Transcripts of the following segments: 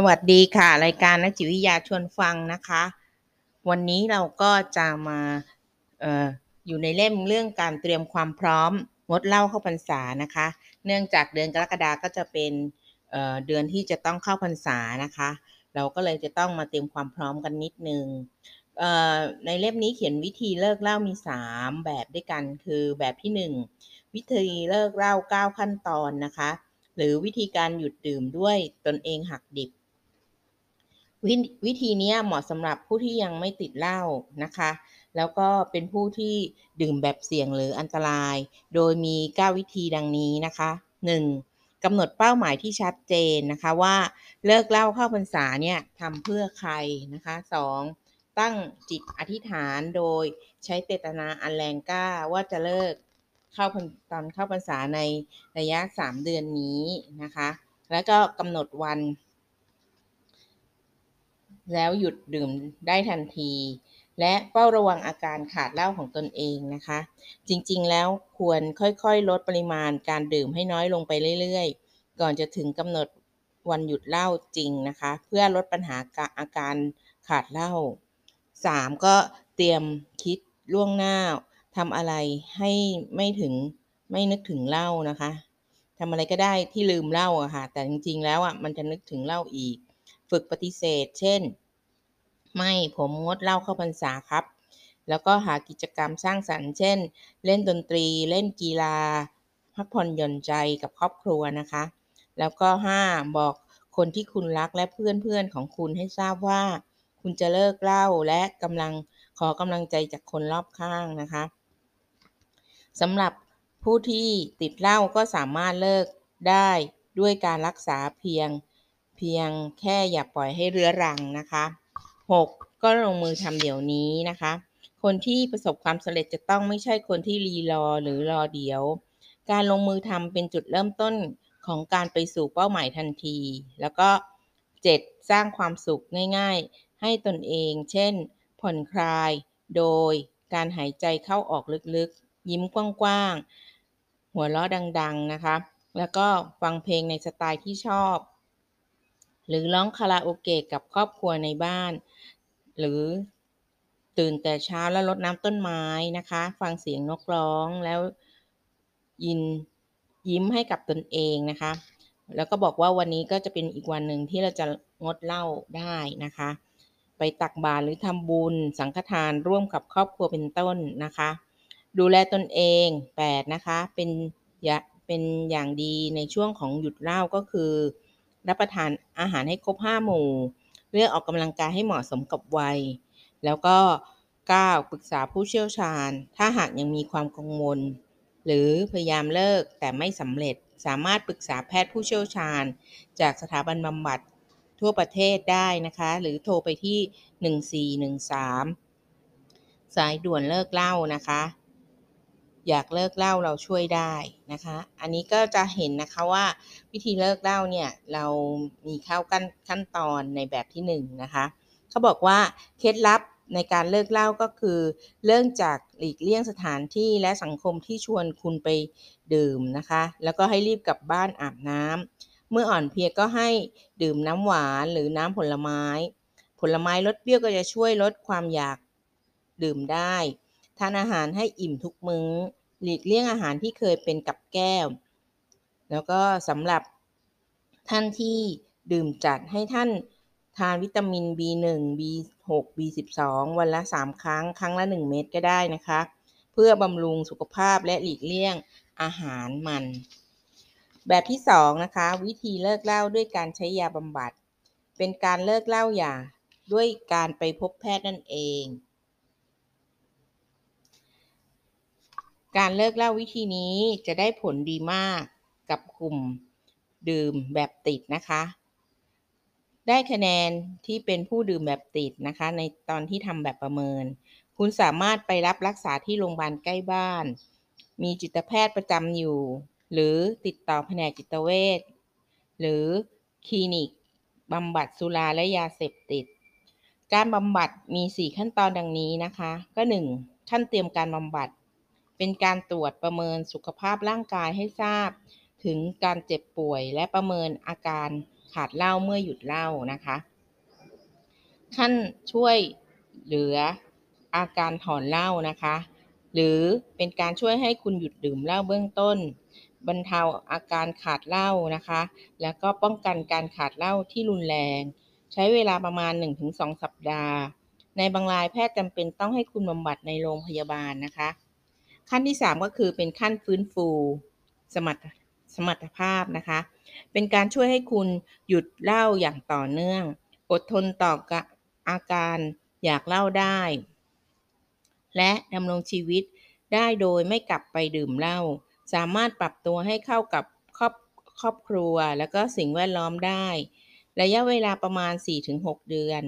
สวัสดีค่ะ รายการนักจิตวิทยาชวนฟังนะคะ วันนี้เราก็จะมาอออยู่ในเล่มเรื่องการเตรียมความพร้อมงดเหล้าเข้าพรรษานะคะ เนื่องจากเดือนกรกฎาก็จะเป็นเเดือนที่จะต้องเข้าพรรษานะคะ เราก็เลยจะต้องมาเตรียมความพร้อมกันนิดนึงในเล่มนี้เขียนวิธีเลิกเหล้ามี 3 แบบด้วยกันคือแบบที่ 1 วิธีเลิกเหล้า9 ขั้นตอนนะคะ หรือวิธีการหยุดดื่มด้วยตนเองหักดิบ ววิธีนี้เหมาะสำหรับผู้ที่ยังไม่ติดเหล้านะคะ แล้วก็เป็นผู้ที่ดื่มแบบเสี่ยงหรืออันตราย โดยมี 9 วิธีดังนี้นะคะ 1. กำหนดเป้าหมายที่ชัดเจนนะคะว่าเลิกเหล้าเข้าพรรษาเนี่ยทำเพื่อใครนะคะ 2. ตั้งจิตอธิษฐานโดยใช้เจตนาอันแรงกล้าว่าจะเลิกเข้าตอนเข้าพรรษาในระยะ 3 เดือนนี้นะคะ แล้วก็กำหนดวัน แล้วหยุดดื่มได้ทันที และเฝ้าระวังอาการขาดเหล้าของตนเองนะคะ จริงๆแล้วควรค่อยๆ ลดปริมาณการดื่มให้น้อยลงไปเรื่อยๆ ก่อนจะถึงกำหนดวันหยุดเหล้าจริงนะคะ เพื่อลดปัญหาอาการขาดเหล้า 3. ก็เตรียมคิดล่วงหน้าทำอะไรให้ไม่ถึงไม่นึกถึงเหล้านะคะทำอะไรก็ได้ที่ลืมเหล้าอะค่ะ แต่จริงๆแล้วอะมันจะนึกถึงเหล้าอีก ฝึกปฏิเสธ เช่น ไม่ผมงดเหล้าเข้าพรรษาครับ แล้วก็หากิจกรรมสร้างสรรค์เช่น เล่นดนตรี เล่นกีฬา พักผ่อนหย่อนใจกับครอบครัวนะคะ แล้วก็ 5. บอกคนที่คุณรักและเพื่อนๆของคุณให้ทราบว่า คุณจะเลิกเหล้าและกำลังขอกำลังใจจากคนรอบข้างนะคะสำหรับผู้ที่ติดเหล้าก็สามารถเลิกได้ด้วยการรักษาเพียง เพียงแค่อย่าปล่อยให้เรื้อรังนะคะ 6. ก็ลงมือทำเดี๋ยวนี้นะคะ คนที่ประสบความสำเร็จจะต้องไม่ใช่คนที่รีรอหรือรอเดี๋ยว การลงมือทำเป็นจุดเริ่มต้นของการไปสู่เป้าหมายทันที แล้วก็ 7. สร้างความสุขง่ายๆ ให้ตนเอง เช่น ผ่อนคลาย โดยการหายใจเข้าออกลึกๆ ยิ้มกว้างๆ หัวเราะดังๆ นะคะ แล้วก็ฟังเพลงในสไตล์ที่ชอบ หรือร้องคาราโอเกะกับครอบครัวในบ้าน หรือตื่นแต่เช้าแล้วรดน้ำต้นไม้นะคะ ฟังเสียงนกร้องแล้วยินยิ้มให้กับตนเองนะคะ แล้วก็บอกว่าวันนี้ก็จะเป็นอีกวันหนึ่งที่เราจะงดเหล้าได้นะคะ ไปตักบาตรหรือทำบุญสังฆทานร่วมกับครอบครัวเป็นต้นนะคะ ดูแลตนเอง8นะคะเป็นยเป็นอย่างดีในช่วงของหยุดเหล้าก็คือ รับประทานอาหารให้ครบ5หมู่ เลือกออกกำลังกายให้เหมาะสมกับวัย แล้วก็ 9. ปรึกษาผู้เชี่ยวชาญ ถ้าหากยังมีความกังวล หรือพยายามเลิกแต่ไม่สำเร็จ สามารถปรึกษาแพทย์ผู้เชี่ยวชาญ จากสถาบันบำบัดทั่วประเทศได้นะคะ หรือโทรไปที่ 1413 สายด่วนเลิกเล่านะคะ อยากเลิกเหล้าเราช่วยได้นะคะ อันนี้ก็จะเห็นนะคะว่าวิธีเลิกเหล้าเนี่ยเรามีเข้ากันขั้นตอนในแบบที่1นนะคะเขาบอกว่าเคล็ดลับในการเลิกเหล้าก็คือเริ่มจากหลีกเลี่ยงสถานที่และสังคมที่ชวนคุณไปดื่มนะคะ แล้วก็ให้รีบกลับบ้านอาบน้ำเมื่ออ่อนเพลียก็ให้ดื่มน้ำหวานหรือน้ำผลไม้ ผลไม้ลดเปรี้ยวก็จะช่วยลดความอยากดื่มได้ ทานอาหารให้อิ่มทุกมื้อ หลีกเลี่ยงอาหารที่เคยเป็นกับแก้วแล้วก็สำหรับท่านที่ดื่มจัดให้ท่านทานวิตามิน B1 B6 B12 วันละ 3 ครั้ง ครั้งละ 1 เม็ดก็ได้นะคะ เพื่อบำรุงสุขภาพและหลีกเลี่ยงอาหารมัน แบบที่ 2 นะคะ วิธีเลิกเหล้าด้วยการใช้ยาบำบัด เป็นการเลิกเหล้าอย่างด้วยการไปพบแพทย์นั่นเอง การเลิกเหล้าวิธีนี้จะได้ผลดีมากกับกลุ่มดื่มแบบติดนะคะ ได้คะแนนที่เป็นผู้ดื่มแบบติดนะคะ ในตอนที่ทำแบบประเมิน คุณสามารถไปรับรักษาที่โรงพยาบาลใกล้บ้าน มีจิตแพทย์ประจำอยู่ หรือติดต่อแผนกจิตเวชหรือคลินิกบำบัดสุราและยาเสพติด การบำบัดมี 4 ขั้นตอนดังนี้นะคะ ก็ 1. ขั้นเตรียมการบำบัด เป็นการตรวจประเมินสุขภาพร่างกายให้ทราบ ถึงการเจ็บป่วยและประเมินอาการขาดเหล้าเมื่อหยุดเหล้านะคะขั้นช่วยเหลืออาการถอนเหล้านะคะ หรือเป็นการช่วยให้คุณหยุดดื่มเหล้าเบื้องต้น บรรเทาอาการขาดเหล้านะคะ แล้วก็ป้องกันการขาดเหล้าที่รุนแรง ใช้เวลาประมาณ 1-2 สัปดาห์ ในบางรายแพทย์จำเป็นต้องให้คุณบำบัดในโรงพยาบาลนะคะ ขั้นที่ 3 ก็คือเป็นขั้นฟื้นฟูสมรรถสมรรถภาพนะคะ เป็นการช่วยให้คุณหยุดเล้าอย่างต่อเนื่อง อดทนต่ออาการอยากเล้าได้ และดำรงชีวิตได้โดยไม่กลับไปดื่มเหล้าสามารถปรับตัวให้เข้ากับครอบครอบครัว แล้วก็สิ่งแวดล้อมได้ ระยะเวลาประมาณ 4-6 เดือน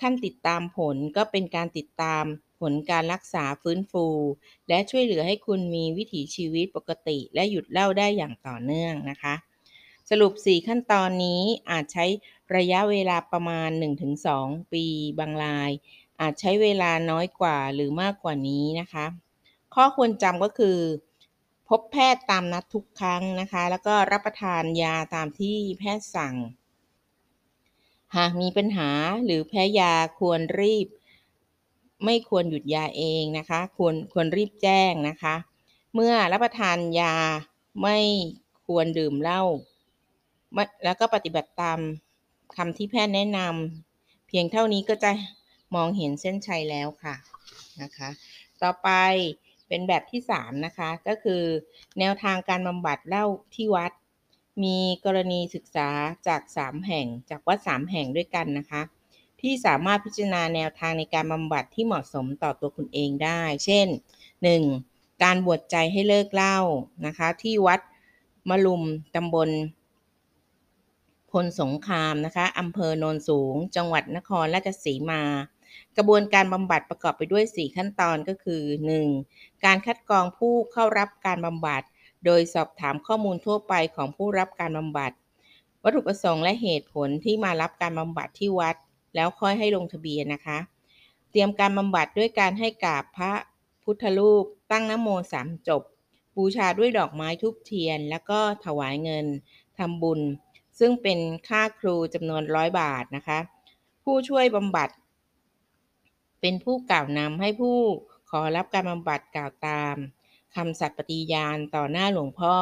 ขั้นติดตามผลก็เป็นการติดตาม ผลการรักษาฟื้นฟู และช่วยเหลือให้คุณมีวิถีชีวิตปกติ และหยุดเล้าได้อย่างต่อเนื่องนะคะ สรุป 4 ขั้นตอนนี้อาจใช้ระยะเวลาประมาณ 1-2 ปีบางราย อาจใช้เวลาน้อยกว่าหรือมากกว่านี้นะคะ ข้อควรจำก็คือพบแพทย์ตามนัดทุกครั้งนะคะ แล้วก็รับประทานยาตามที่แพทย์สั่ง หากมีปัญหาหรือแพ้ยาควรรีบ ไม่ควรหยุดยาเองนะคะ ควรควรรีบแจ้งนะคะ เมื่อรับประทานยาไม่ควรดื่มเหล้าแล้วก็ปฏิบัติตามคำที่แพทย์แนะนำเพียงเท่านี้ก็จะมองเห็นเส้นชัยแล้วค่ะนะคะ ต่อไปเป็นแบบที่3นะคะก็คือแนวทางการบำบัดเหล้าที่วัด มีกรณีศึกษาจาก 3 แห่งจากวัด 3 แห่งด้วยกันนะคะ ที่สามารถพิจารณาแนวทางในการบำบัดที่เหมาะสมต่อตัวคุณเองได้ เช่น 1. การบวชใจให้เลิกเหล้านะคะ ที่วัดมะลุมตำบลพลสงครามนะคะอำเภอโนนสูง จังหวัดนครราชสีมา กระบวนการบำบัดประกอบไปด้วย 4 ขั้นตอนก็คือ 1. การคัดกรองผู้เข้ารับการบำบัด โดยสอบถามข้อมูลทั่วไปของผู้รับการบำบัด วัตถุประสงค์และเหตุผลที่มารับการบำบัดที่วัด แล้วค่อยให้ลงทะเบียนนะคะ เตรียมการบำบัดด้วยการให้กราบพระพุทธรูป ตั้งนโมสามจบ บูชาด้วยดอกไม้ทุบเทียน แล้วก็ถวายเงินทำบุญ ซึ่งเป็นค่าครูจำนวนร้อยบาทนะคะ ผู้ช่วยบำบัด เป็นผู้กล่าวนำให้ผู้ขอรับการบำบัดกล่าวตามคำสัตย์ปฏิญาณต่อหน้าหลวงพ่อ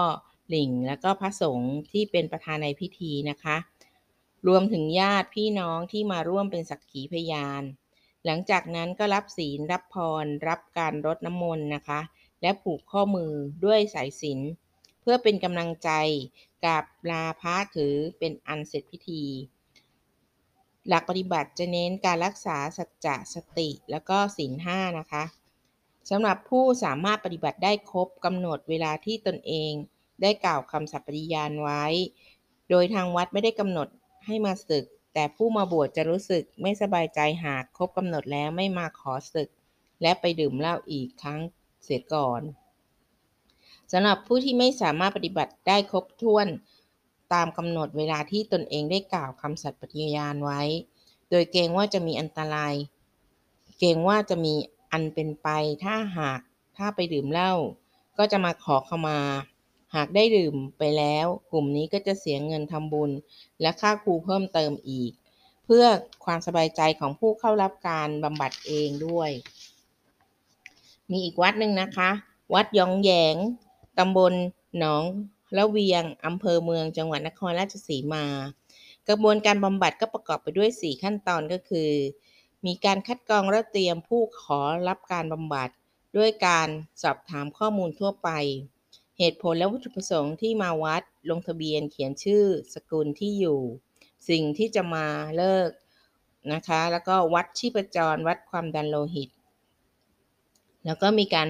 หลิง และก็พระสงฆ์ที่เป็นประธานในพิธีนะคะ รวมถึงญาติพี่น้องที่มาร่วมเป็นสักขีพยาน หลังจากนั้นก็รับศีลรับพร รับการรดน้ำมนต์นะคะ และผูกข้อมือด้วยสายศีลเพื่อเป็นกำลังใจกับลาพระถือเป็นอันเสร็จพิธี หลักปฏิบัติจะเน้นการรักษาสัจจะสติ แล้วก็ศีลห้านะคะสำหรับผู้สามารถปฏิบัติได้ครบกำหนดเวลาที่ตนเอง ได้กล่าวคำสัตย์ปฏิญาณไว้ โดยทางวัดไม่ได้กำหนด ให้มาศึก แต่ผู้มาบวชจะรู้สึกไม่สบายใจหากครบกำหนดแล้วไม่มาขอศึก และไปดื่มเหล้าอีกครั้งเสียก่อนสำหรับผู้ที่ไม่สามารถปฏิบัติได้ครบถ้วนตามกำหนดเวลาที่ตนเองได้กล่าวคำสัตย์ปฏิญาณไว้ โดยเกรงว่าจะมีอันตราย เกรงว่าจะมีอันเป็นไปถ้าหากถ้าไปดื่มเหล้าก็จะมาขอขมา หากได้ดื่มไปแล้ว กลุ่มนี้ก็จะเสียเงินทำบุญ และค่าครูเพิ่มเติมอีก เพื่อความสบายใจของผู้เข้ารับการบำบัดเองด้วย มีอีกวัดหนึ่งนะคะ วัดยองแยงตำบลหนองละเวียงอำเภอเมืองจังหวัดนครราชสีมา กระบวนการบำบัดก็ประกอบไปด้วย 4 ขั้นตอนก็คือ มีการคัดกรองและเตรียมผู้ขอรับการบำบัด ด้วยการสอบถามข้อมูลทั่วไป เหตุผลและวัตถุประสงค์ที่มาวัดลงทะเบียนเขียนชื่อสกุลที่อยู่ สิ่งที่จะมาเลิกนะคะ แล้วก็วัดชีพจรวัดความดันโลหิต แล้วก็มีการ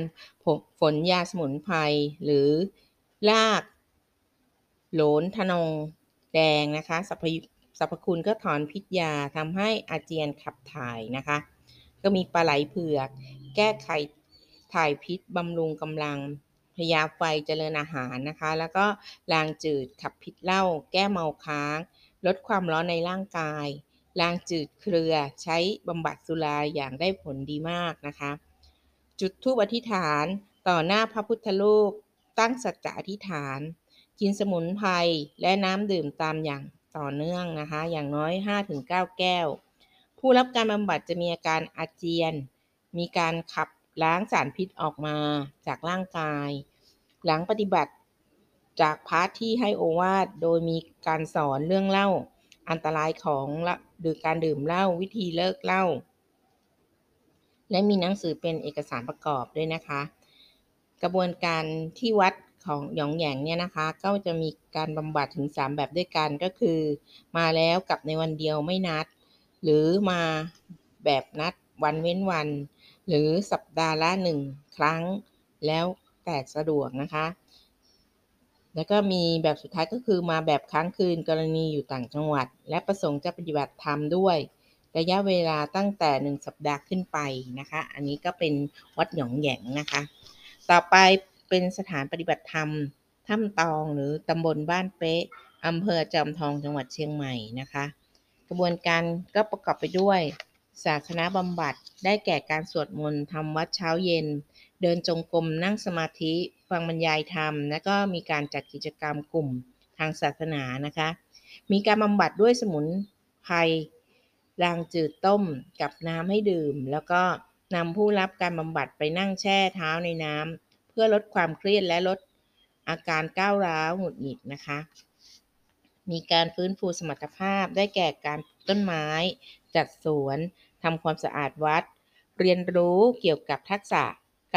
ฝนยาสมุนไพรหรือรากโหลนทนงแดงนะคะสรรพสรรพคุณก็ถอนพิษยาทำให้อาเจียนขับถ่ายนะคะ ก็มีปลาไหลเผือก แก้ไขถ่ายพิษบำรุงกำลัง ยาไฟเจริญอาหารนะคะ แล้วก็ลางจืดขับพิษเหล้าแก้เมาค้าง ลดความร้อนในร่างกาย ลางจืดเครือใช้บำบัดสุราอย่างได้ผลดีมากนะคะ จุดธูปอธิษฐานต่อหน้าพระพุทธรูปตั้งสัจจะอธิษฐาน กินสมุนไพรและน้ำดื่มตามอย่างต่อเนื่องนะคะ อย่างน้อย 5-9 แก้ว ผู้รับการบำบัดจะมีอาการอาเจียน มีการขับล้างสารพิษออกมาจากร่างกาย หลังปฏิบัติจากพาร์ทที่ให้โอวาทโดยมีการสอนเรื่องเล่า อันตรายของดื่มการดื่มเหล้าวิธีเลิกเหล้าและมีหนังสือเป็นเอกสารประกอบด้วยนะคะ กระบวนการที่วัดของหยองแหยงเนี่ยนะคะ ก็จะมีการบำบัดถึง 3 แบบด้วยกันก็คือ มาแล้วกับในวันเดียวไม่นัด หรือมาแบบนัดวันเว้นวัน หรือสัปดาห์ละหนึ่งครั้งแล้ว แต่สะดวกนะคะ แล้วก็มีแบบสุดท้ายก็คือมาแบบค้างคืนกรณีอยู่ต่างจังหวัด และประสงค์จะปฏิบัติธรรมด้วย ระยะเวลาตั้งแต่ 1 สัปดาห์ขึ้นไปนะคะ อันนี้ก็เป็นวัดหยองแหยงนะคะ ต่อไปเป็นสถานปฏิบัติธรรมถ้ำตองหรือตำบลบ้านเป๊ะอำเภอจอมทองจังหวัดเชียงใหม่นะคะ กระบวนการก็ประกอบไปด้วย ศาสนาบำบัดได้แก่การสวดมนต์ทำวัดเช้าเย็น เดินจงกรมนั่งสมาธิ ฟังบรรยายธรรม และก็มีการจัดกิจกรรมกลุ่มทางศาสนานะคะ มีการบำบัดด้วยสมุนไพรรางจืดต้มกับน้ำให้ดื่ม แล้วก็นำผู้รับการบำบัดไปนั่งแช่เท้าในน้ำเพื่อลดความเครียดและลดอาการก้าวร้าวหงุดหงิดนะคะ มีการฟื้นฟูสมรรถภาพได้แก่การต้นไม้ จัดสวน ทำความสะอาดวัด เรียนรู้เกี่ยวกับทักษะ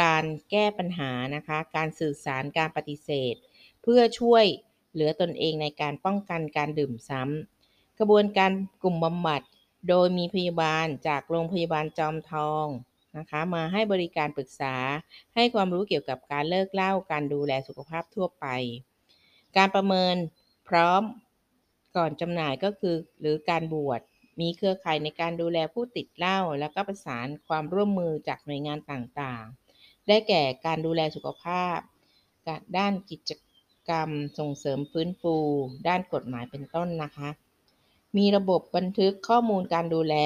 การแก้ปัญหานะคะ การสื่อสารการปฏิเสธ เพื่อช่วยเหลือตนเองในการป้องกันการดื่มซ้ำกระบวนการกลุ่มบำบัดโดยมีพยาบาลจากโรงพยาบาลจอมทองนะคะมาให้บริการปรึกษาให้ความรู้เกี่ยวกับการเลิกเหล้าการดูแลสุขภาพทั่วไป การประเมินพร้อมก่อนจำหน่ายก็คือหรือการบวช มีเครือข่ายในการดูแลผู้ติดเหล้าแล้วก็ประสานความร่วมมือจากหน่วยงานต่างๆ ได้แก่การดูแลสุขภาพ ด้านกิจกรรมส่งเสริมฟื้นฟู ด้านกฎหมายเป็นต้นนะคะ มีระบบบันทึกข้อมูลการดูแล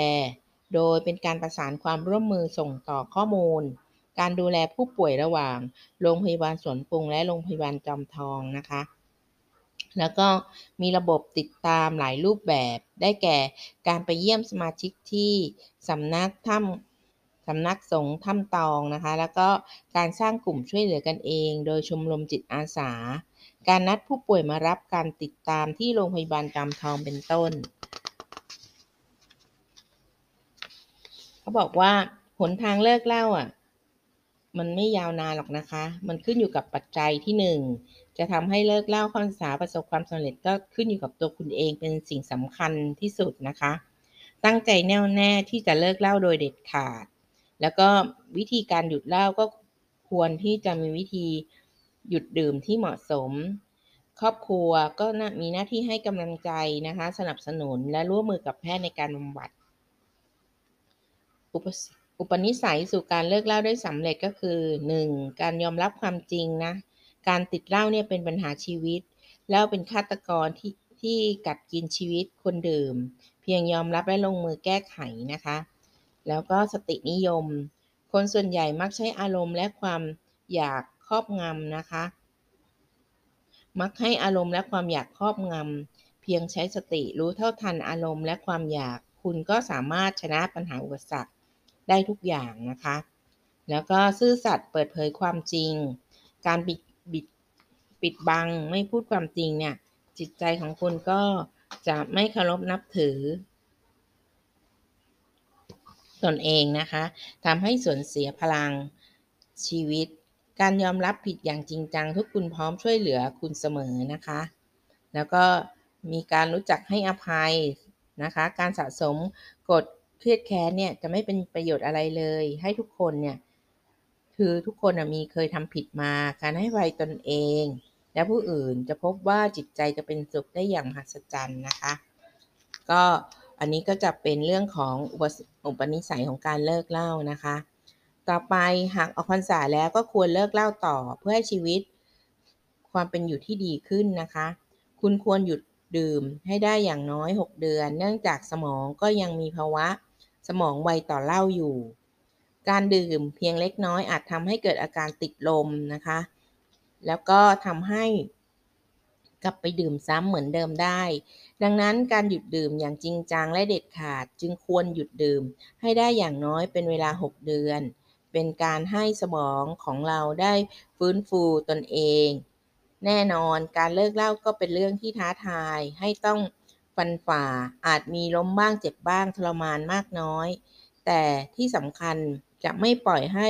โดยเป็นการประสานความร่วมมือส่งต่อข้อมูล การดูแลผู้ป่วยระหว่าง โรงพยาบาลสวนปรุงและโรงพยาบาลจอมทองนะคะ แล้วก็มีระบบติดตามหลายรูปแบบ ได้แก่การไปเยี่ยมสมาชิกที่สำนักถ้ำสำนักสงฆ์ถ้ำตองนะคะ แล้วก็การสร้างกลุ่มช่วยเหลือกันเอง โดยชมรมจิตอาสา การนัดผู้ป่วยมารับการติดตามที่โรงพยาบาลจอมทองเป็นต้น เขาบอกว่าหนทางเลิกเล่าอะมันไม่ยาวนานหรอกนะคะ มันขึ้นอยู่กับปัจจัยที่หนึ่ง จะทำให้เลิกเล่าข้อศึกษาประสบความสำเร็จก็ขึ้นอยู่กับตัวคุณเองเป็นสิ่งสำคัญที่สุดนะคะ ตั้งใจแน่วแน่ที่จะเลิกเล่าโดยเด็ดขาด แล้วก็วิธีการหยุดเล่าก็ควรที่จะมีวิธีหยุดดื่มที่เหมาะสม ครอบครัวก็มีหน้าที่ให้กำลังใจนะคะ สนับสนุนและร่วมมือกับแพทย์ในการบำบัดอุปนิสัยสู่การเลิกเหล้าได้สำเร็จก็คือ 1. การยอมรับความจริงนะ การติดเหล้าเนี่ยเป็นปัญหาชีวิต แล้วเป็นฆาตกรที่ที่กัดกินชีวิตคนดื่ม เพียงยอมรับและลงมือแก้ไขนะคะ แล้วก็สตินิยม คนส่วนใหญ่มักใช้อารมณ์และความอยากครอบงำนะคะ มักให้อารมณ์และความอยากครอบงำเพียงใช้สติรู้เท่าทันอารมณ์และความอยาก คุณก็สามารถชนะปัญหาอุปสรรคได้ทุกอย่างนะคะ แล้วก็ซื่อสัตย์เปิดเผยความจริง การปิดบิด ปิดบังไม่พูดความจริงเนี่ย จิตใจของคุณก็จะไม่เคารพนับถือ ตนเองนะคะทำให้สูญเสียพลังชีวิต การยอมรับผิดอย่างจริงจัง ทุกคุณพร้อมช่วยเหลือคุณเสมอนะคะ แล้วก็มีการรู้จักให้อภัยนะคะ การสะสมกฎเครียดแค้นเนี่ยจะไม่เป็นประโยชน์อะไรเลย ให้ทุกคนเนี่ยคือทุกคนมีเคยทำผิดมาการให้ไวตนเอง และผู้อื่นจะพบว่าจิตใจจะเป็นสุขได้อย่างมหัศจรรย์นะคะ ก็อันนี้ก็จะเป็นเรื่องของอุปนิสัยของการเลิกเหล้านะคะ ต่อไปหากออกพรรษาแล้วก็ควรเลิกเหล้าต่อเพื่อให้ชีวิต ความเป็นอยู่ที่ดีขึ้นนะคะ คุณควรหยุดดื่มให้ได้อย่างน้อย 6 เดือน เนื่องจากสมองก็ยังมีภาวะสมองไวต่อเหล้าอยู่ การดื่มเพียงเล็กน้อยอาจทำให้เกิดอาการติดลมนะคะ แล้วก็ทำให้กลับไปดื่มซ้ำเหมือนเดิมได้ ดังนั้นการหยุดดื่มอย่างจริงจังและเด็ดขาดจึงควรหยุดดื่ม ให้ได้อย่างน้อยเป็นเวลา 6 เดือน เป็นการให้สมองของเราได้ฟื้นฟูตนเอง แน่นอนการเลิกเหล้าก็เป็นเรื่องที่ท้าทายให้ต้องฟันฝ่าอาจมีล้มบ้างเจ็บบ้างทรมานมากน้อย แต่ที่สำคัญจะไม่ปล่อยให้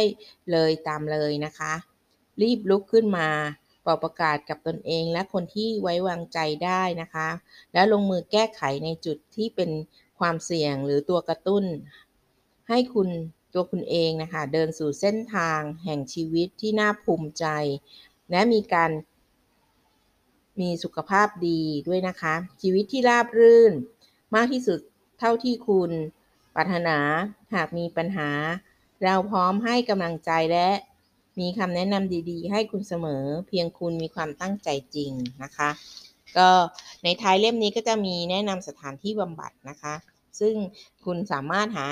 เลยตามเลยนะคะ รีบลุกขึ้นมาเป่าประกาศกับตนเองและคนที่ไว้วางใจได้นะคะ และลงมือแก้ไขในจุดที่เป็นความเสี่ยงหรือตัวกระตุ้น ให้คุณตัวคุณเองนะคะ เดินสู่เส้นทางแห่งชีวิตที่น่าภูมิใจ และมีการมีสุขภาพดีด้วยนะคะ ชีวิตที่ราบรื่น มากที่สุดเท่าที่คุณปรารถนาหากมีปัญหา เราพร้อมให้กำลังใจและ มีคำแนะนำดีๆ ให้คุณเสมอ เพียงคุณมีความตั้งใจจริงนะคะ ก็ในท้ายเล่มนี้ก็จะมีแนะนำสถานที่บำบัดนะคะ ซึ่งคุณสามารถหา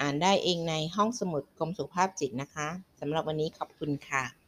อ่านได้เองในห้องสมุดกรมสุขภาพจิตนะคะสำหรับวันนี้ขอบคุณค่ะ